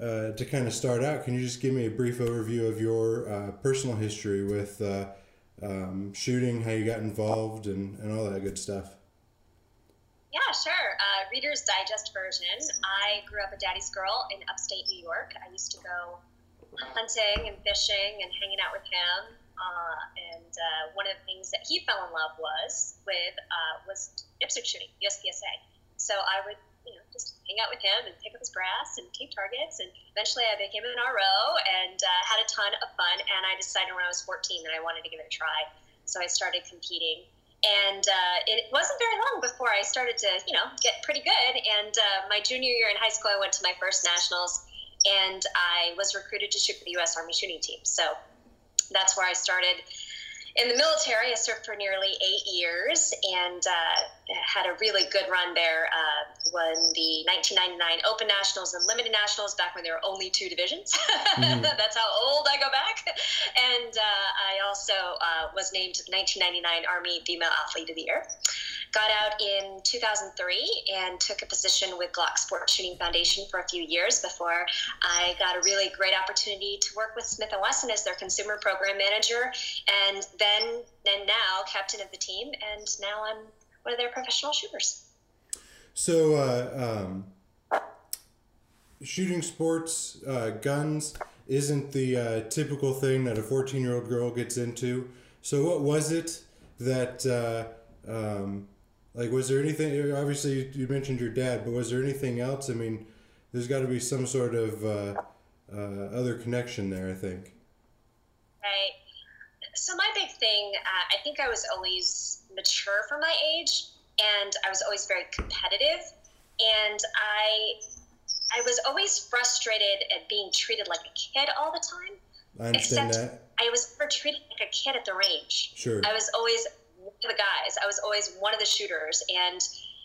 uh, to kind of start out, can you just give me a brief overview of your uh, personal history with uh, um, shooting, how you got involved, and, and all that good stuff? Yeah, sure. Uh, Reader's Digest version. I grew up a daddy's girl in upstate New York. I used to go hunting and fishing and hanging out with him. Uh, and uh, one of the things that he fell in love was with was IPSC shooting, USPSA. So I would, hang out with him and pick up his brass and take targets. And eventually, I became an RO and uh, had a ton of fun. And I decided when I was 14 that I wanted to give it a try. So I started competing. And uh, it wasn't very long before I started to, you know, get pretty good. And uh, my junior year in high school, I went to my first nationals, and I was recruited to shoot for the U.S. Army shooting team. So that's where I started in the military. I served for nearly eight years and uh, had a really good run there. Uh, won the 1999 Open Nationals and Limited Nationals back when there were only two divisions. Mm-hmm. That's how old I go back. And uh, I also uh, was named 1999 Army Female Athlete of the Year. Got out in 2003 and took a position with Glock Sports Shooting Foundation for a few years before I got a really great opportunity to work with Smith & Wesson as their consumer program manager and then and now captain of the team and now I'm one of their professional shooters. So uh, um, shooting sports, uh, guns isn't the uh, typical thing that a 14 year old girl gets into. So what was it that uh, um, like, was there anything? Obviously, you mentioned your dad, but was there anything else? I mean, there's got to be some sort of uh, uh, other connection there. I think. Right. So my big thing, uh, I think I was always mature for my age, and I was always very competitive, and I, I was always frustrated at being treated like a kid all the time. I understand Except that. I was never treated like a kid at the range. Sure. I was always the guys. I was always one of the shooters. And,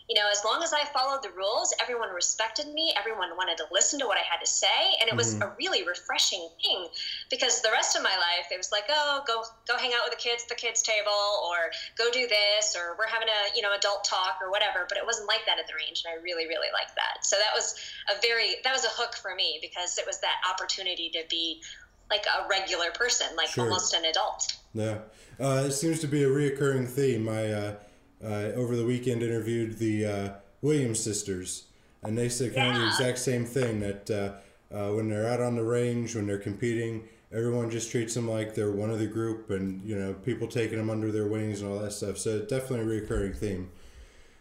you know, as long as I followed the rules, everyone respected me. Everyone wanted to listen to what I had to say. And it was mm-hmm. a really refreshing thing because the rest of my life, it was like, oh, go, go hang out with the kids at the kids table or go do this or we're having a, you know, adult talk or whatever. But it wasn't like that at the range. And I really, really liked that. So that was a very, that was a hook for me because it was that opportunity to be like a regular person, like sure. almost an adult. Yeah. Uh, it seems to be a reoccurring theme. I uh, uh, over the weekend interviewed the uh, Williams sisters, and they said kind yeah. of the exact same thing that uh, uh, when they're out on the range, when they're competing, everyone just treats them like they're one of the group, and you know people taking them under their wings and all that stuff. So definitely a reoccurring theme.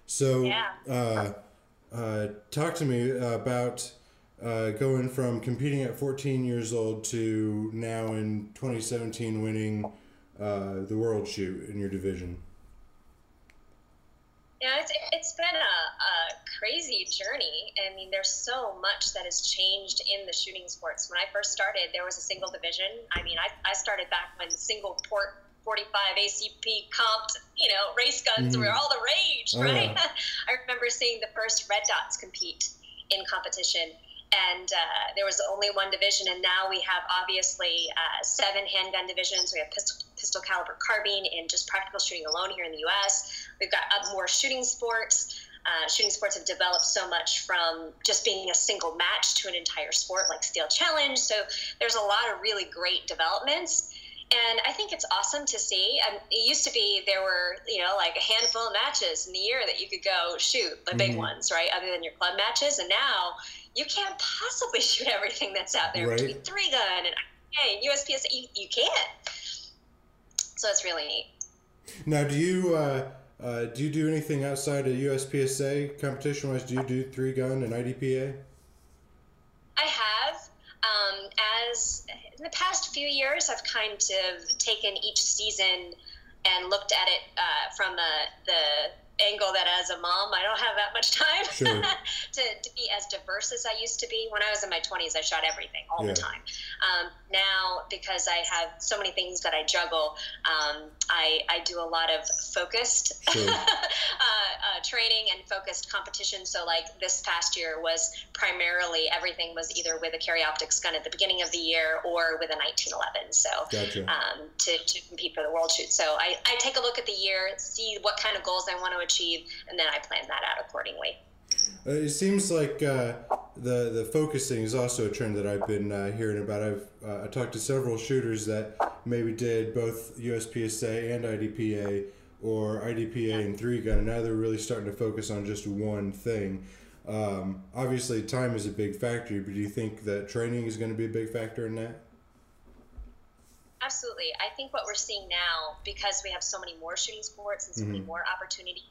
So, yeah. talk to me about. Uh, going from competing at 14 years old to now in 2017 winning uh, the world shoot in your division? Yeah, it's, it's been a, a, crazy journey. I mean, there's so much that has changed in the shooting sports. When I first started, there was a single division. I mean, I, I started back when single port 45 ACP comped, you know, race guns mm. were all the rage, oh, right? Yeah. I remember seeing the first red dots compete in competition and uh, there was only one division, and now we have obviously uh, seven handgun divisions. We have pistol, pistol caliber carbine in just practical shooting alone here in the U.S. We've got more shooting sports. Uh, shooting sports have developed so much from just being a single match to an entire sport like Steel Challenge. So there's a lot of really great developments. And I think it's awesome to see. Um, it used to be there were, you know, like a handful of matches in the year that you could go shoot, the big mm-hmm. ones, right? Other than your club matches. And now you can't possibly shoot everything that's out there right. between three gun and and USPS. You, you can't. So it's really neat. Now, do you uh, uh, do you do anything outside of USPSA competition wise? Do you do three gun and IDPA? I have. Um, as in the past few years, I've kind of taken each season and looked at it uh, from the, the angle that as a mom i don't have that much time sure. to, to be as diverse as i used to be when i was in my 20s i shot everything all yeah. the time um, now because i have so many things that i juggle um, I, I do a lot of focused sure. uh, uh, training and focused competition so like this past year was primarily everything was either with a carry optics gun at the beginning of the year or with a 1911 so gotcha. um, to, to compete for the world shoot so I, I take a look at the year see what kind of goals i want to achieve, and then I plan that out accordingly. Uh, it seems like uh, the the focusing is also a trend that I've been uh, hearing about. I've uh, I talked to several shooters that maybe did both USPSA and IDPA or IDPA and three gun, and now they're really starting to focus on just one thing. Um, obviously, time is a big factor, but do you think that training is going to be a big factor in that? Absolutely. I think what we're seeing now, because we have so many more shooting sports and so mm-hmm. many more opportunities,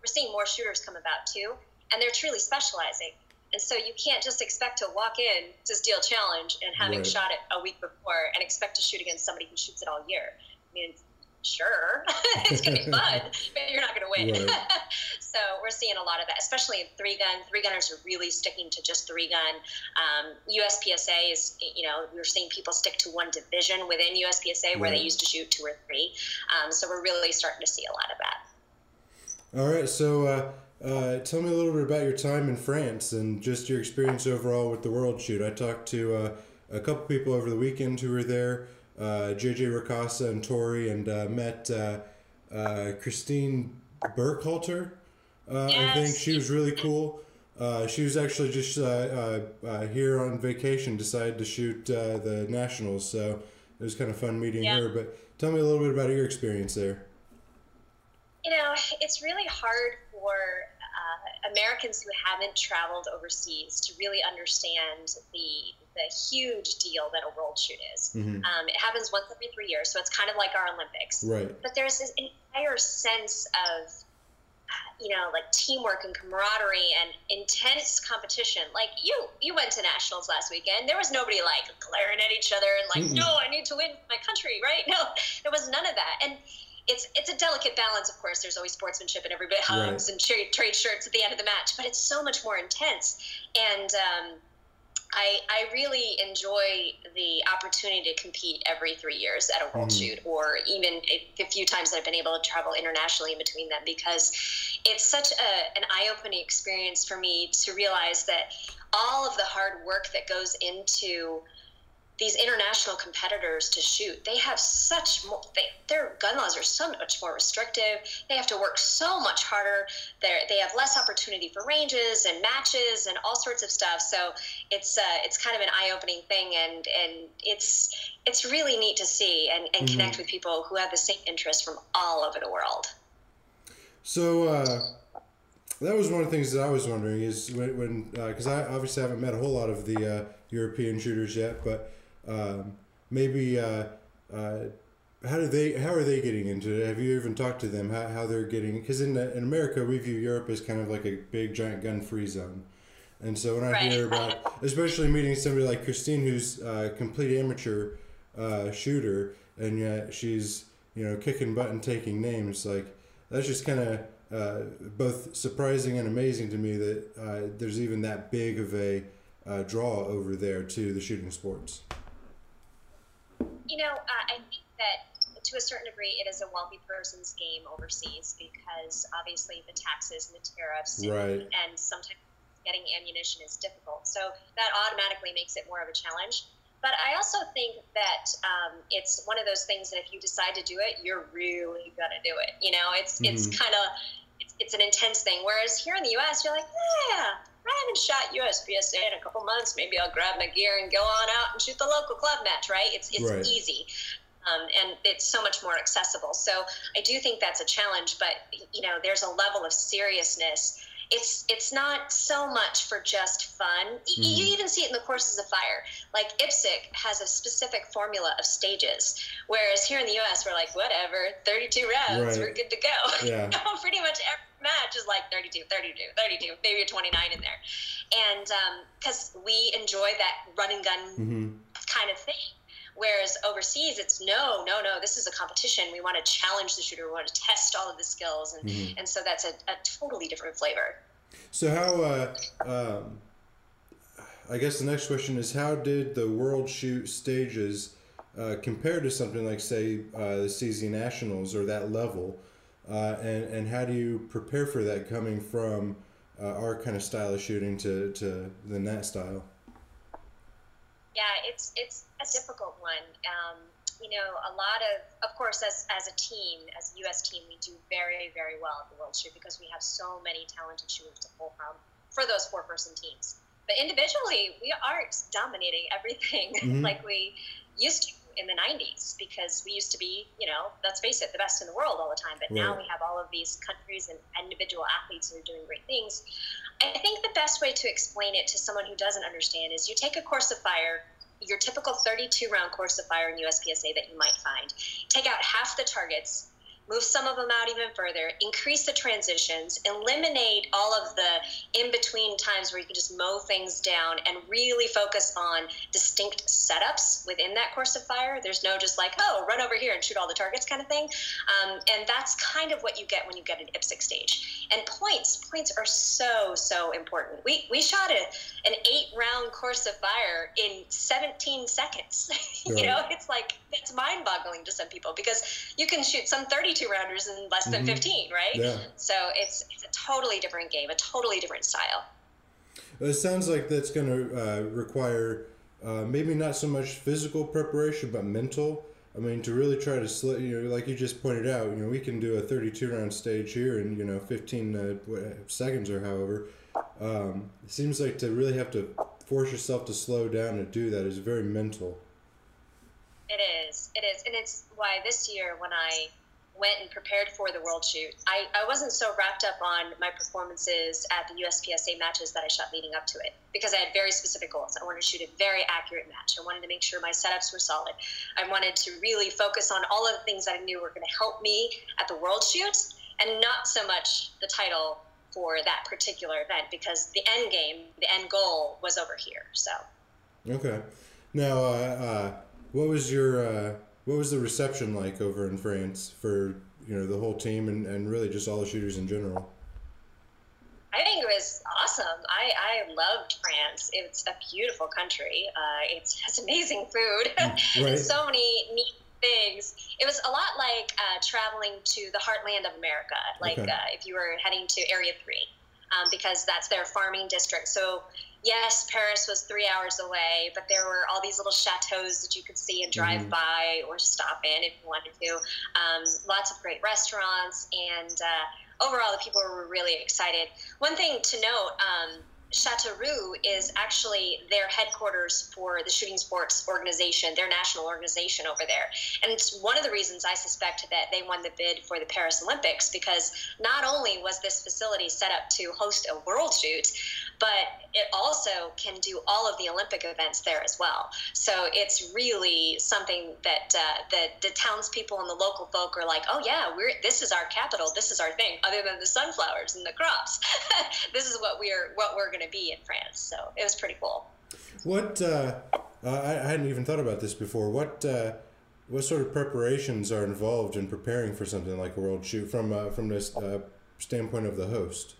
we're seeing more shooters come about too, and they're truly specializing. And so you can't just expect to walk in to Steel Challenge and having right. shot it a week before and expect to shoot against somebody who shoots it all year. I mean, sure, it's going to be fun, but you're not going to win. Right. so we're seeing a lot of that, especially in three gun. Three gunners are really sticking to just three gun. Um, USPSA is, you know, we're seeing people stick to one division within USPSA where they used to shoot two or three. Um, so we're really starting to see a lot of that. All right, so. Uh, uh, tell me a little bit about your time in France and just your experience overall with the World Shoot. I talked to uh, a couple people over the weekend who were there, uh, JJ Racaza and Tori, and uh, met uh, uh, Christine Burkhalter. Yes. I think she was really cool. she was actually just here on vacation, decided to shoot the Nationals, so it was kind of fun meeting yeah. her. But tell me a little bit about your experience there. You know, it's really hard for uh, Americans who haven't traveled overseas to really understand the the huge deal that a world shoot is. Mm-hmm. Um, it happens once every three years, so it's kind of like our Olympics. Right. But there's this entire sense of you know, like teamwork and camaraderie and intense competition. Like you, you went to nationals last weekend. There was nobody like glaring at each other and like, mm no, I need to win my country, right? No, there was none of that. And it's it's a delicate balance. Of course, there's always sportsmanship and everybody hugs right. and trade, trade shirts at the end of the match, but it's so much more intense. And um, I, I really enjoy the opportunity to compete every three years at a world mm-hmm. shoot, or even a, few times that I've been able to travel internationally in between them, because it's such a, an eye opening experience for me to realize that all of the hard work that goes into these international competitors to shoot, they have such more, they, their gun laws are so much more restrictive. They have to work so much harder. They they have less opportunity for ranges and matches and all sorts of stuff. So it's uh, it's kind of an eye opening thing, and and it's it's really neat to see and, and mm-hmm. connect with people who have the same interests from all over the world. So. Uh that was one of the things that I was wondering is when because uh, I obviously haven't met a whole lot of the uh, European shooters yet, but um, maybe uh, uh, how do they how are they getting into it? Have you even talked to them how, how they're getting? Because in in America we view Europe as kind of like a big giant gun free zone. And so when I right. hear about, especially meeting somebody like Christine, who's a complete amateur uh, shooter, and yet she's you know kicking butt and taking names, like that's just kind of uh, both surprising and amazing to me that uh, there's even that big of a uh, draw over there to the shooting sports. You know, uh, I think that to a certain degree, it is a wealthy person's game overseas because obviously the taxes and the tariffs, right. and, sometimes getting ammunition is difficult. So that automatically makes it more of a challenge. But I also think that um, it's one of those things that if you decide to do it, you're really gonna do it. You know, it's mm-hmm. it's kind of it's, it's an intense thing. Whereas here in the U.S., you're like, yeah, I haven't shot USPSA in a couple months. Maybe I'll grab my gear and go on out and shoot the local club match, right? It's, it's right. easy. Um, and it's so much more accessible. So I do think that's a challenge, but you know, there's a level of seriousness it's it's not so much for just fun. Mm-hmm. You even see it in the courses of fire. Like IPSC has a specific formula of stages, whereas here in the U.S. we're like, whatever, 32 rounds, right. we're good to go. Yeah. you know, pretty much every match is like 32, 32, 32, maybe a 29 in there, and because um, we enjoy that run and gun mm-hmm. kind of thing. Whereas overseas, it's no, no, no. This is a competition. We want to challenge the shooter. We want to test all of the skills, and mm-hmm. and so that's a, a totally different flavor. So how? Uh, um, I guess the next question is how did the world shoot stages uh, compare to something like say uh, the CZ Nationals or that level, uh, and and how do you prepare for that coming from uh, our kind of style of shooting to to the net style? Yeah, it's it's a difficult one. Um, you know, a lot of, of course, as, as a team, as a U.S. team, we do very, very well at the World Shoot because we have so many talented shooters to pull from for those four person teams. But individually, we aren't dominating everything mm-hmm. like we used to in the 90s because we used to be, you know, let's face it, the best in the world all the time. But right. now we have all of these countries and individual athletes who are doing great things. I think the best way to explain it to someone who doesn't understand is you take a course of fire, your typical 32 round course of fire in USPSA that you might find, take out half the targets move some of them out even further, increase the transitions, eliminate all of the in between times where you can just mow things down and really focus on distinct setups within that course of fire. There's no just like, oh, run over here and shoot all the targets kind of thing. Um, and that's kind of what you get when you get an IPSC stage. And points, points are so, so important. We, we shot a, an eight round course of fire in 17 seconds. you know, it's like, it's mind boggling to some people because you can shoot some 32 two rounders in less than mm-hmm. 15, right? Yeah. So it's, it's a totally different game, a totally different style. It sounds like that's going to uh, require uh, maybe not so much physical preparation, but mental. I mean, to really try to, sl- you know, like you just pointed out, you know, we can do a 32 round stage here in, you know, 15 uh, seconds or however. Um, it seems like to really have to force yourself to slow down and do that is very mental. It is. It is. And it's why this year when I went and prepared for the World Shoot, I, I wasn't so wrapped up on my performances at the USPSA matches that I shot leading up to it because I had very specific goals. I wanted to shoot a very accurate match. I wanted to make sure my setups were solid. I wanted to really focus on all of the things that I knew were going to help me at the World Shoot and not so much the title for that particular event because the end game, the end goal was over here. So. Okay. Now, uh, uh, what was your. Uh what was the reception like over in France for you know the whole team and, and really just all the shooters in general? I think it was awesome. I, I loved France. It's a beautiful country. Uh, it has amazing food right. so many neat things. It was a lot like uh, traveling to the heartland of America, like okay. uh, if you were heading to Area 3, um, because that's their farming district. So yes, Paris was three hours away, but there were all these little chateaus that you could see and drive mm-hmm. by or stop in if you wanted to. Um, lots of great restaurants, and uh, overall, the people were really excited. One thing to note. Um, Chateauroux is actually their headquarters for the shooting sports organization, their national organization over there. And it's one of the reasons I suspect that they won the bid for the Paris Olympics because not only was this facility set up to host a world shoot, but it also can do all of the Olympic events there as well. So it's really something that uh, the, the townspeople and the local folk are like, oh yeah, we're this is our capital, this is our thing. Other than the sunflowers and the crops, this is what we're what we're going to be in France. So it was pretty cool. What uh, I, I hadn't even thought about this before. What uh, what sort of preparations are involved in preparing for something like a world shoot from uh, from this uh, standpoint of the host?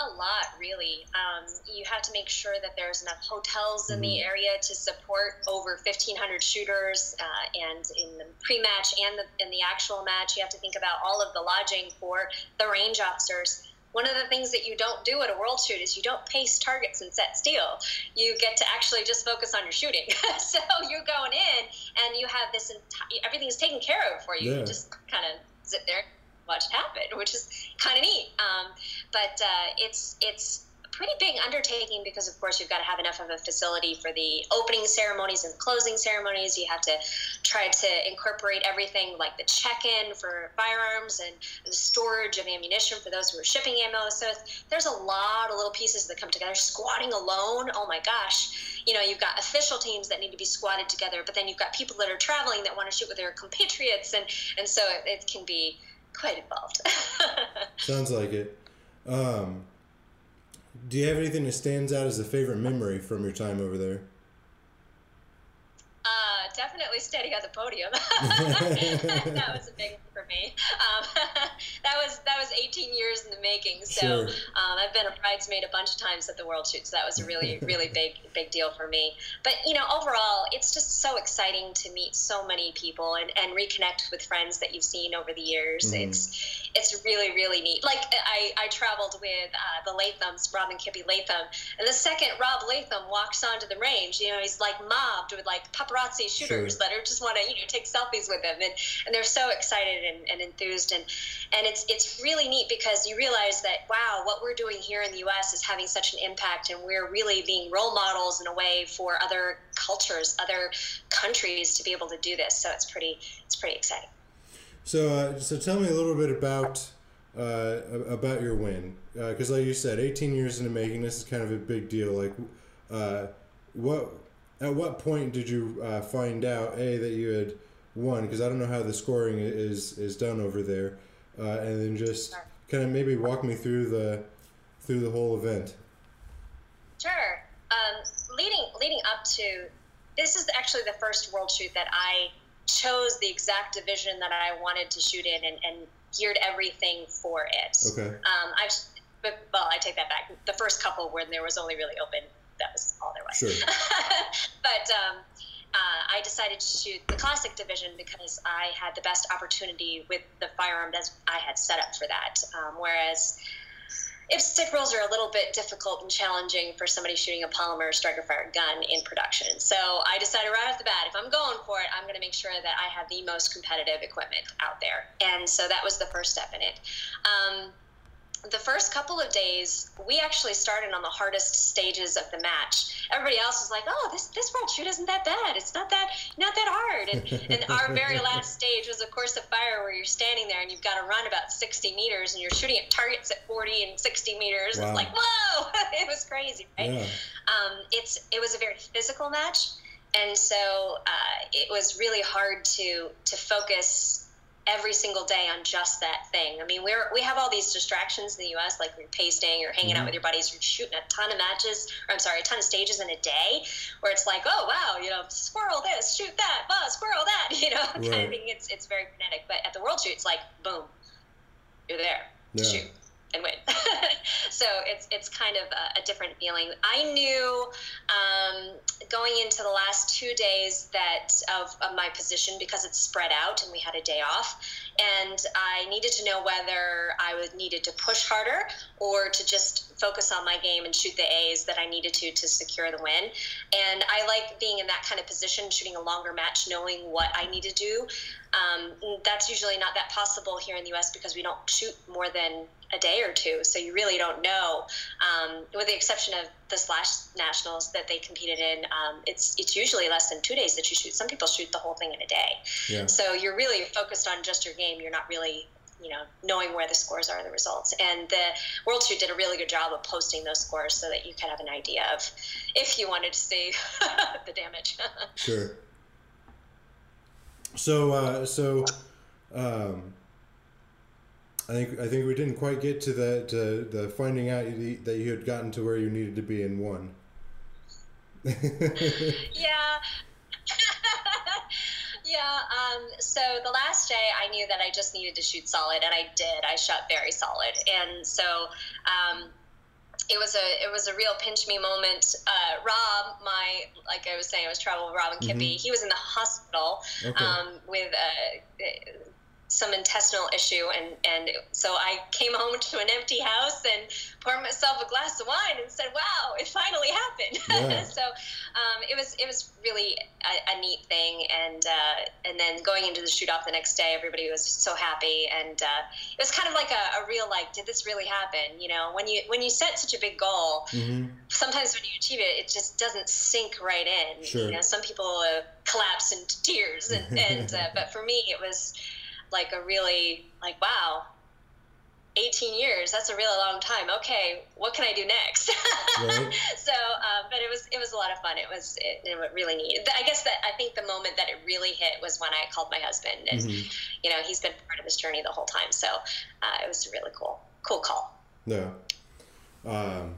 a lot, really. Um, you have to make sure that there's enough hotels in mm-hmm. the area to support over 1,500 shooters, uh, and in the pre-match and the, in the actual match, you have to think about all of the lodging for the range officers. One of the things that you don't do at a world shoot is you don't paste targets and set steel. You get to actually just focus on your shooting. so you're going in, and you have this entire everything is taken care of for you. Yeah. You just kind of sit there watch it happen, which is kind of neat. Um, but uh, it's it's pretty big undertaking because, of course, you've got to have enough of a facility for the opening ceremonies and closing ceremonies. You have to try to incorporate everything like the check-in for firearms and the storage of ammunition for those who are shipping ammo. So there's a lot of little pieces that come together. Squadding alone, oh my gosh! You know, you've got official teams that need to be squadded together, but then you've got people that are traveling that want to shoot with their compatriots, and and so it, it can be quite involved. Sounds like it. Um, do you have anything that stands out as a favorite memory from your time over there? Uh, definitely steady on the podium. that was a big for me. Um, that was that was 18 years in the making. So sure. um, I've been a bridesmaid a bunch of times at the World Shoot. So that was a really really big big deal for me. But you know, overall, it's just so exciting to meet so many people and, and reconnect with friends that you've seen over the years. Mm. It's it's really really neat. Like I I traveled with uh, the Leathams, Rob and Kippi Leatham, and the second Rob Leatham walks onto the range, you know, he's like mobbed with like paparazzi shooters sure. that are just want to you know take selfies with him, and and they're so excited and, and enthused. And and it's it's really neat because you realize that wow what we're doing here in the US is having such an impact and we're really being role models in a way for other cultures other countries to be able to do this. So it's pretty it's pretty exciting. So uh, so tell me a little bit about uh, about your win. Because uh, like you said 18 years in the making this is kind of a big deal. Like uh, what at what point did you uh, find out a that you had won because I don't know how the scoring is is done over there, uh, and then just kind of maybe walk me through the through the whole event. Sure. Um, leading leading up to this is actually the first world shoot that I chose the exact division that I wanted to shoot in and, and geared everything for it. Okay. Um, I've but, well, I take that back. The first couple when there was only really open, that was all there was. Sure. but um, uh, I decided to shoot the classic division because I had the best opportunity with the firearm that I had set up for that. Um, whereas IPSC rolls are a little bit difficult and challenging for somebody shooting a polymer striker fire gun in production. So I decided right off the bat, if I'm going for it, I'm going to make sure that I have the most competitive equipment out there. And so that was the first step in it. Um, the first couple of days, we actually started on the hardest stages of the match. Everybody else was like, "Oh, this this world shoot isn't that bad. It's not that not that hard." And, and our very last stage was, of course, a fire where you're standing there and you've got to run about 60 meters and you're shooting at targets at 40 and 60 meters. Wow. It's like, whoa, it was crazy, right? Yeah. Um, it's it was a very physical match, and so uh, it was really hard to to focus every single day on just that thing. I mean, we're we have all these distractions in the U.S. like you're pasting, you're hanging mm-hmm. out with your buddies, you're shooting a ton of matches, or I'm sorry, a ton of stages in a day, where it's like, oh wow, you know, squirrel this, shoot that, buzz, squirrel that, you know, right. kind of thing. It's it's very frenetic. But at the World Shoot, it's like, boom, you're there, yeah. shoot. So it's it's kind of a, a different feeling. I knew um, going into the last two days that of, of, my position because it's spread out and we had a day off, and I needed to know whether I would needed to push harder or to just focus on my game and shoot the A's that I needed to to secure the win. And I like being in that kind of position, shooting a longer match, knowing what I need to do. Um, that's usually not that possible here in the U.S. because we don't shoot more than a day or two, so you really don't know. Um, with the exception of the slash nationals that they competed in, um, it's it's usually less than two days that you shoot. Some people shoot the whole thing in a day. Yeah. So you're really focused on just your game. You're not really you know knowing where the scores are the results and the world shoot did a really good job of posting those scores so that you could have an idea of if you wanted to see the damage sure so uh, so um, I think I think we didn't quite get to the to the finding out that you had gotten to where you needed to be in one. yeah. Yeah. Um, so the last day, I knew that I just needed to shoot solid, and I did. I shot very solid, and so. Um, it was a it was a real pinch me moment. Uh, Rob, my like I was saying, I was traveling with Rob and Kippi. Mm-hmm. He was in the hospital okay. um, with uh, some intestinal issue and and so I came home to an empty house and poured myself a glass of wine and said wow it finally happened yeah. so um, it was it was really a, a neat thing and uh, and then going into the shoot off the next day everybody was so happy and uh, it was kind of like a, a, real like did this really happen you know when you when you set such a big goal mm-hmm. sometimes when you achieve it it just doesn't sink right in sure. you know some people uh, collapse into tears and, and uh, but for me it was like a really like wow 18 years that's a really long time. Okay what can i do next? Right. so uh, but it was it was a lot of fun. It was it, it really neat. I guess that i think the moment that it really hit was when i called my husband and mm-hmm. you know he's been part of this journey the whole time. So uh, it was a really cool cool call. Yeah. Um,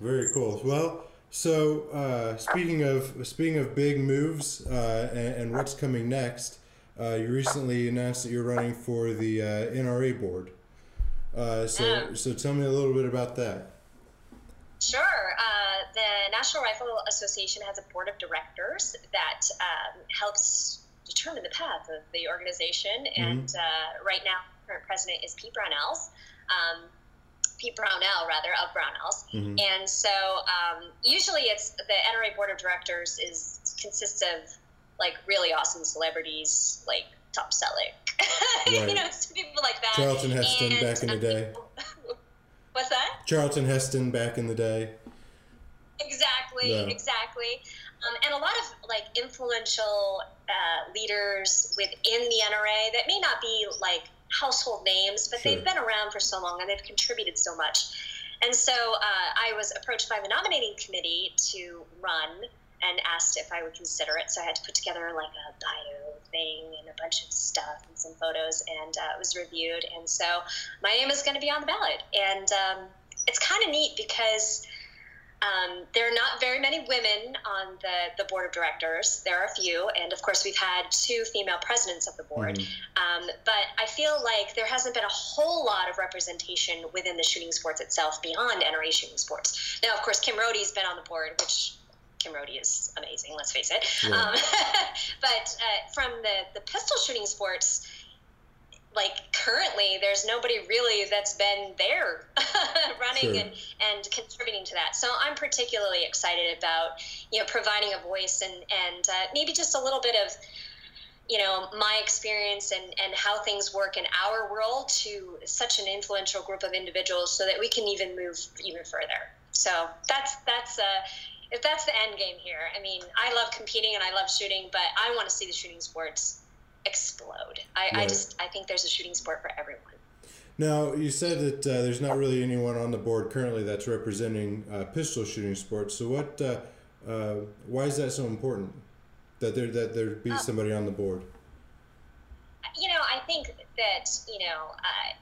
very cool. Well so uh, speaking of speaking of big moves uh, and, and what's coming next uh, you recently announced that you're running for the uh, NRA board. Uh, so, so tell me a little bit about that. Sure. Uh, the National Rifle Association has a board of directors that um, helps determine the path of the organization. Mm-hmm. And uh, right now, current president is Pete Brownells. Um, Pete Brownell, rather, of Brownells. Mm-hmm. And so um, usually it's the NRA board of directors is consists of like really awesome celebrities, like Tom Selleck, Right. you know, people like that. Charlton Heston and, back in the day. What's that? Charlton Heston back in the day. Exactly, yeah. exactly. Um, and a lot of like influential uh, leaders within the NRA that may not be like household names, but sure. they've been around for so long and they've contributed so much. And so uh, I was approached by the nominating committee to run and asked if I would consider it. So I had to put together like a bio thing and a bunch of stuff and some photos, and uh, it was reviewed. And so my name is going to be on the ballot. And um, it's kind of neat because um, there are not very many women on the, the board of directors. There are a few, and of course, we've had two female presidents of the board. Mm-hmm. Um, but I feel like there hasn't been a whole lot of representation within the shooting sports itself beyond NRA shooting sports. Now, of course, Kim Rhode's been on the board, which Kim Rhode is amazing, let's face it. Yeah. Um, but uh, from the, the pistol shooting sports, like currently there's nobody really that's been there running sure. and, and contributing to that so i'm particularly excited about you know providing a voice and and uh, maybe just a little bit of you know my experience and and how things work in our world to such an influential group of individuals so that we can even move even further so that's that's uh if that's the end game here i mean i love competing and i love shooting but i want to see the shooting sports explode. I, right. I just I think there's a shooting sport for everyone. Now you said that uh, there's not really anyone on the board currently that's representing uh, pistol shooting sports. So what? Uh, uh why is that so important? That there that there be oh. somebody on the board. You know, I think that you know uh,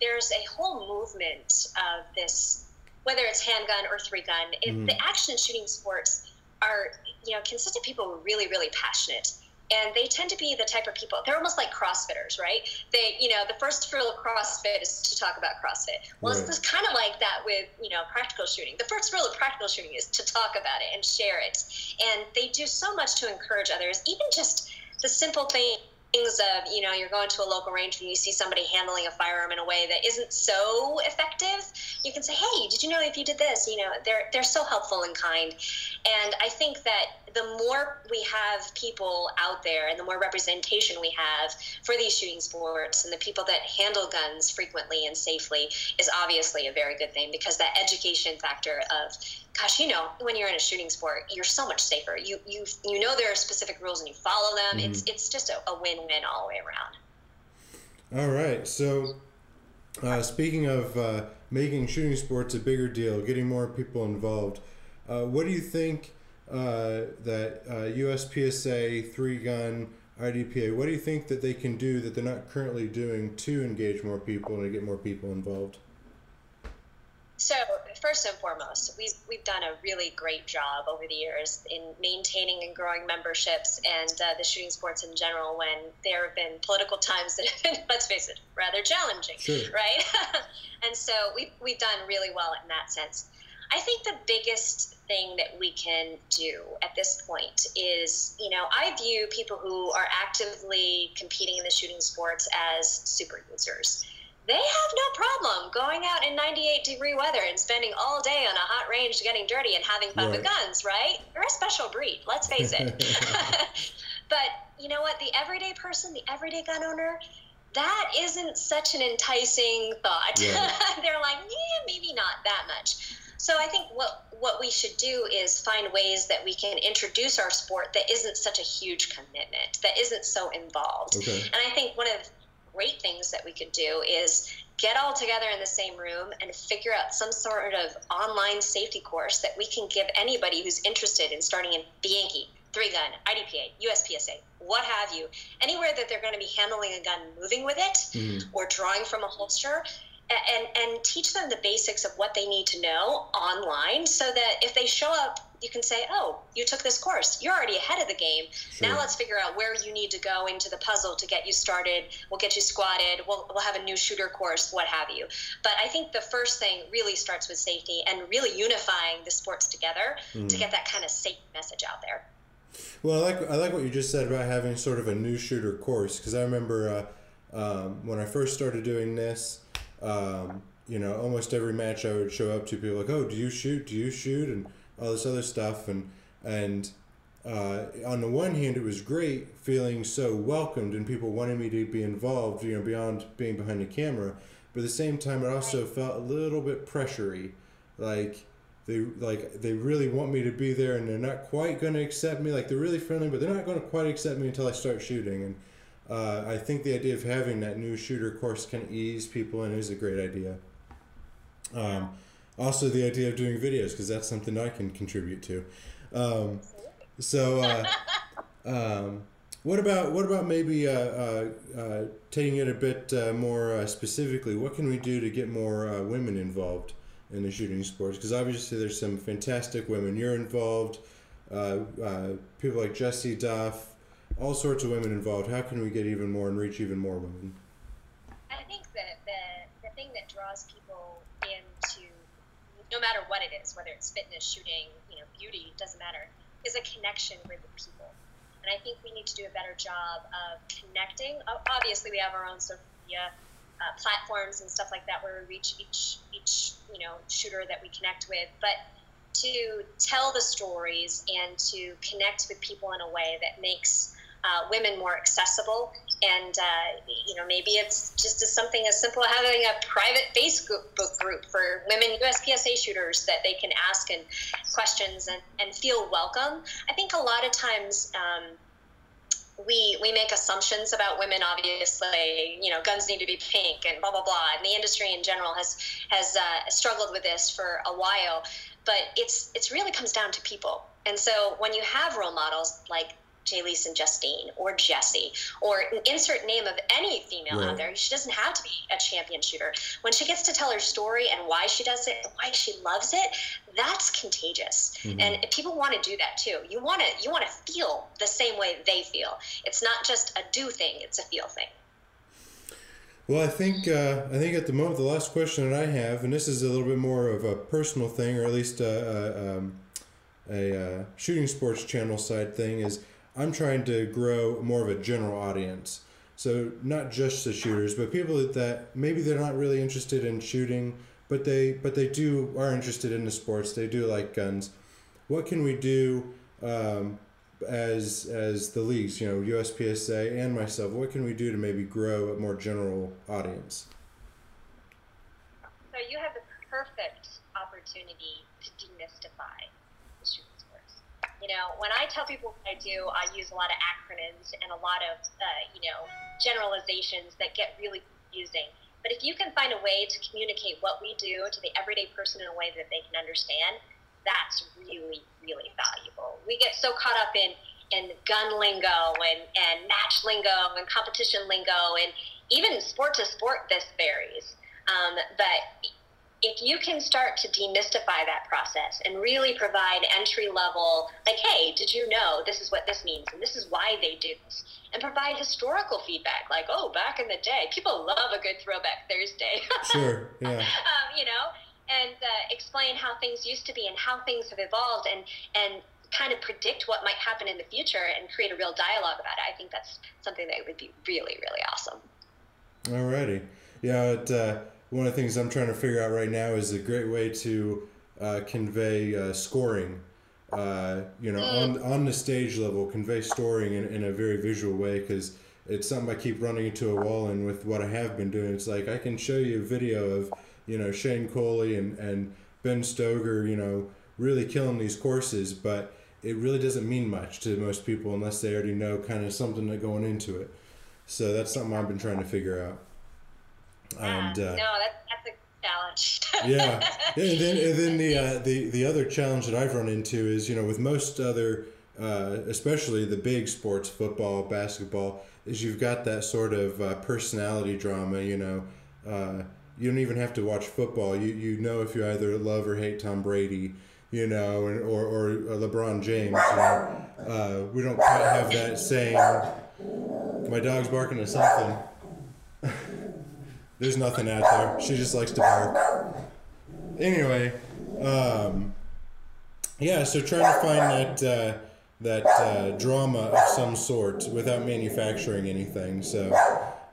there's a whole movement of this, whether it's handgun or three gun. Mm-hmm. The action shooting sports are you know consist of people who are really really passionate and they tend to be the type of people they're almost like crossfitters right they you know the first rule of crossfit is to talk about crossfit well right. it's kind of like that with you know practical shooting the first rule of practical shooting is to talk about it and share it and they do so much to encourage others even just the simple thing things of you know you're going to a local range and you see somebody handling a firearm in a way that isn't so effective you can say hey did you know if you did this? You know they're they're so helpful and kind. And i think that the more we have people out there and the more representation we have for these shooting sports and the people that handle guns frequently and safely is obviously a very good thing because that education factor of gosh, you know, when you're in a shooting sport, you're so much safer. You you you know there are specific rules and you follow them. Mm-hmm. It's it's just a, a win-win all the way around. All right. So, uh, speaking of uh, making shooting sports a bigger deal, getting more people involved, uh, what do you think uh, that USPSA uh, three gun IDPA? What do you think that they can do that they're not currently doing to engage more people and to get more people involved? So first and foremost, we've we've done a really great job over the years in maintaining and growing memberships and uh, the shooting sports in general. When there have been political times that have been, let's face it, rather challenging, sure. right? and so we've we've done really well in that sense. I think the biggest thing that we can do at this point is, you know, I view people who are actively competing in the shooting sports as super users they have no problem going out in 98 degree weather and spending all day on a hot range getting dirty and having fun right. with guns, right? They're a special breed, let's face it. but you know what? The everyday person, the everyday gun owner, that isn't such an enticing thought. They're like, yeah, maybe not that much. So I think what what we should do is find ways that we can introduce our sport that isn't such a huge commitment, that isn't so involved. Okay. And I think one of great things that we could do is get all together in the same room and figure out some sort of online safety course that we can give anybody who's interested in starting in Bianchi, three gun, IDPA, USPSA, what have you, anywhere that they're going to be handling a gun, moving with it, mm. or drawing from a holster. And, and teach them the basics of what they need to know online so that if they show up you can say, oh, you took this course. You're already ahead of the game. Sure. Now let's figure out where you need to go into the puzzle to get you started. We'll get you squadded. We'll, we'll have a new shooter course, what have you. But I think the first thing really starts with safety and really unifying the sports together mm. to get that kind of safe message out there. Well, I like I like what you just said about having sort of a new shooter course because I remember uh, um, when I first started doing this, um, you know, almost every match I would show up to people like, "Oh, do you shoot? Do you shoot?" and all this other stuff and and uh, on the one hand, it was great feeling so welcomed and people wanting me to be involved, you know, beyond being behind the camera. But at the same time, it also felt a little bit pressury, like they like they really want me to be there, and they're not quite going to accept me. Like they're really friendly, but they're not going to quite accept me until I start shooting. And uh, I think the idea of having that new shooter course can ease people and is a great idea. Um, also, the idea of doing videos because that's something I can contribute to. Um, so, uh, um, what about what about maybe uh, uh, uh taking it a bit uh, more uh, specifically? What can we do to get more women involved in the shooting sports? Because obviously, there's some fantastic women. You're involved. people like Jessie Duff, all sorts of women involved. How can we get even more and reach even more women? I think that the, the thing that draws people into, no matter what it is, whether it's fitness, shooting, you know, beauty, doesn't matter is a connection with the people. And I think we need to do a better job of connecting. Obviously, we have our own social media uh, platforms and stuff like that where we reach each each you know shooter that we connect with, but to tell the stories and to connect with people in a way that makes uh, women more accessible. And, uh, you know, maybe it's just as something as simple as having a private Facebook group for women USPSA shooters that they can ask and questions and, and feel welcome. I think a lot of times, um, we we make assumptions about women obviously you know guns need to be pink and blah blah blah. And the industry in general has has uh, struggled with this for a while. But it's it's really comes down to people. And so when you have role models like Jalise and Justine or Jessie or insert name of any female right. out there. She doesn't have to be a champion shooter. When she gets to tell her story and why she does it, and why she loves it, that's contagious. Mm-hmm. And people want to do that too. You want to you want to feel the same way they feel. It's not just a do thing; it's a feel thing. Well, I think uh, I think at the moment the last question that I have, and this is a little bit more of a personal thing, or at least uh, uh, um, a uh, shooting sports channel side thing, is I'm trying to grow more of a general audience. So not just the shooters, but people that maybe they're not really interested in shooting, but they but they do are interested in the sports. They do like guns. What can we do um, as as the leagues, you know, USPSA and myself? What can we do to maybe grow a more general audience? So you have the perfect opportunity to demystify you know, when I tell people what I do, I use a lot of acronyms and a lot of, uh, you know, generalizations that get really confusing. But if you can find a way to communicate what we do to the everyday person in a way that they can understand, that's really, really valuable. We get so caught up in in gun lingo and, and match lingo and competition lingo and even sport to sport this varies. Um, but if you can start to demystify that process and really provide entry level, like, hey, did you know this is what this means and this is why they do this, and provide historical feedback, like, oh, back in the day, people love a good throwback Thursday. sure, yeah. Um, you know, and uh, explain how things used to be and how things have evolved and and kind of predict what might happen in the future and create a real dialogue about it. I think that's something that would be really, really awesome. Alrighty. Yeah, it, uh, one of the things I'm trying to figure out right now is a great way to uh, convey uh, scoring. Uh, you know, on on the stage level, convey scoring in, in a very visual way because it's something I keep running into a wall. And with what I have been doing, it's like I can show you a video of you know Shane Coley and and Ben Stoeger, you know, really killing these courses, but it really doesn't mean much to most people unless they already know kind of something that going into it. So that's something I've been trying to figure out. And uh, no, that's that's a challenge. yeah. yeah, and then and then the uh, the the other challenge that I've run into is you know with most other, uh, especially the big sports, football, basketball, is you've got that sort of uh, personality drama. You know, uh, you don't even have to watch football. You you know if you either love or hate Tom Brady. You know, and, or, or LeBron James. You know, uh, we don't quite have that same. My dog's barking at something. There's nothing out there. She just likes to bark. Anyway, um, yeah. So trying to find that uh, that uh, drama of some sort without manufacturing anything. So,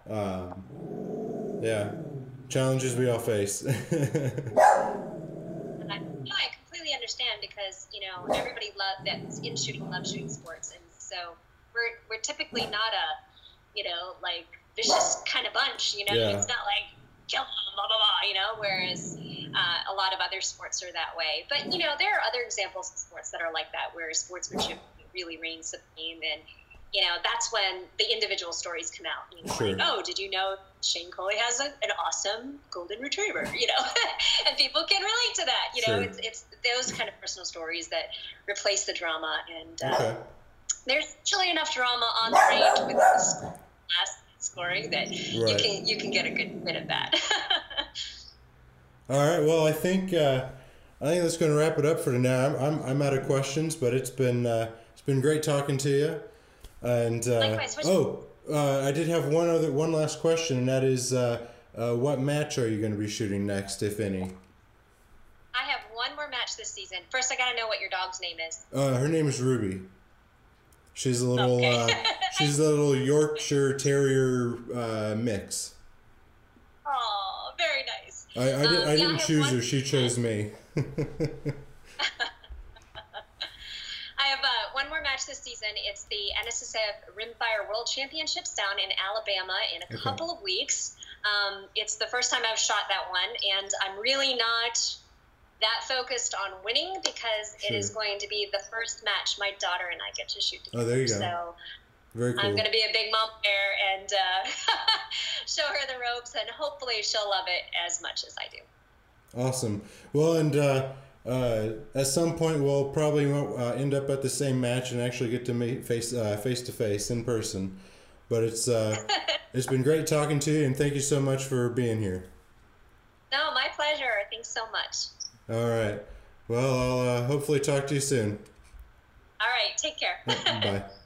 um, yeah, challenges we all face. I, I completely understand because you know know, everybody love that's in shooting loves shooting sports, and so we're we're typically not a, you know, like vicious kind of bunch. You know, Yeah. it's not like kill them, blah blah blah. You know, whereas uh, a lot of other sports are that way. But you know, there are other examples of sports that are like that, where sportsmanship really reigns supreme, and you know, that's when the individual stories come out. You know, Sure. like, oh, did you know Shane Coley has a, an awesome golden retriever? You know, and people can relate to that. You know, Sure. it's, it's those kind of personal stories that replace the drama, and uh, Okay. there's usually enough drama on the range with last scoring that you can you can get a good bit of that. All right. Well, I think uh, I think that's going to wrap it up for now. I'm, I'm, I'm out of questions, but it's been uh, it's been great talking to you. And uh, Likewise. Oh, uh, I did have one other one last question, and that is, uh, uh, what match are you going to be shooting next, if any? I have one more match this season. First, I got to know what your dog's name is. Uh, her name is Ruby. She's a little Okay. uh, she's a little Yorkshire Terrier uh, mix. Oh, very nice. I, I, did, um, I didn't have choose her; she chose me. I have uh, one more match this season. It's the NSSF Rimfire World Championships down in Alabama in a Okay. couple of weeks. Um, it's the first time I've shot that one, and I'm really not that focused on winning because it is going to be the first match my daughter and I get to shoot together. Oh, there you go. So Very cool. I'm going to be a big mom bear and uh, show her the ropes, and hopefully she'll love it as much as I do. Awesome. Well, and uh, uh, at some point we'll probably uh, end up at the same match and actually get to meet face uh, face to face in person. But it's uh, it's been great talking to you, and thank you so much for being here. No, my pleasure. Thanks so much. All right. Well, I'll uh, hopefully talk to you soon. All right, take care. Bye.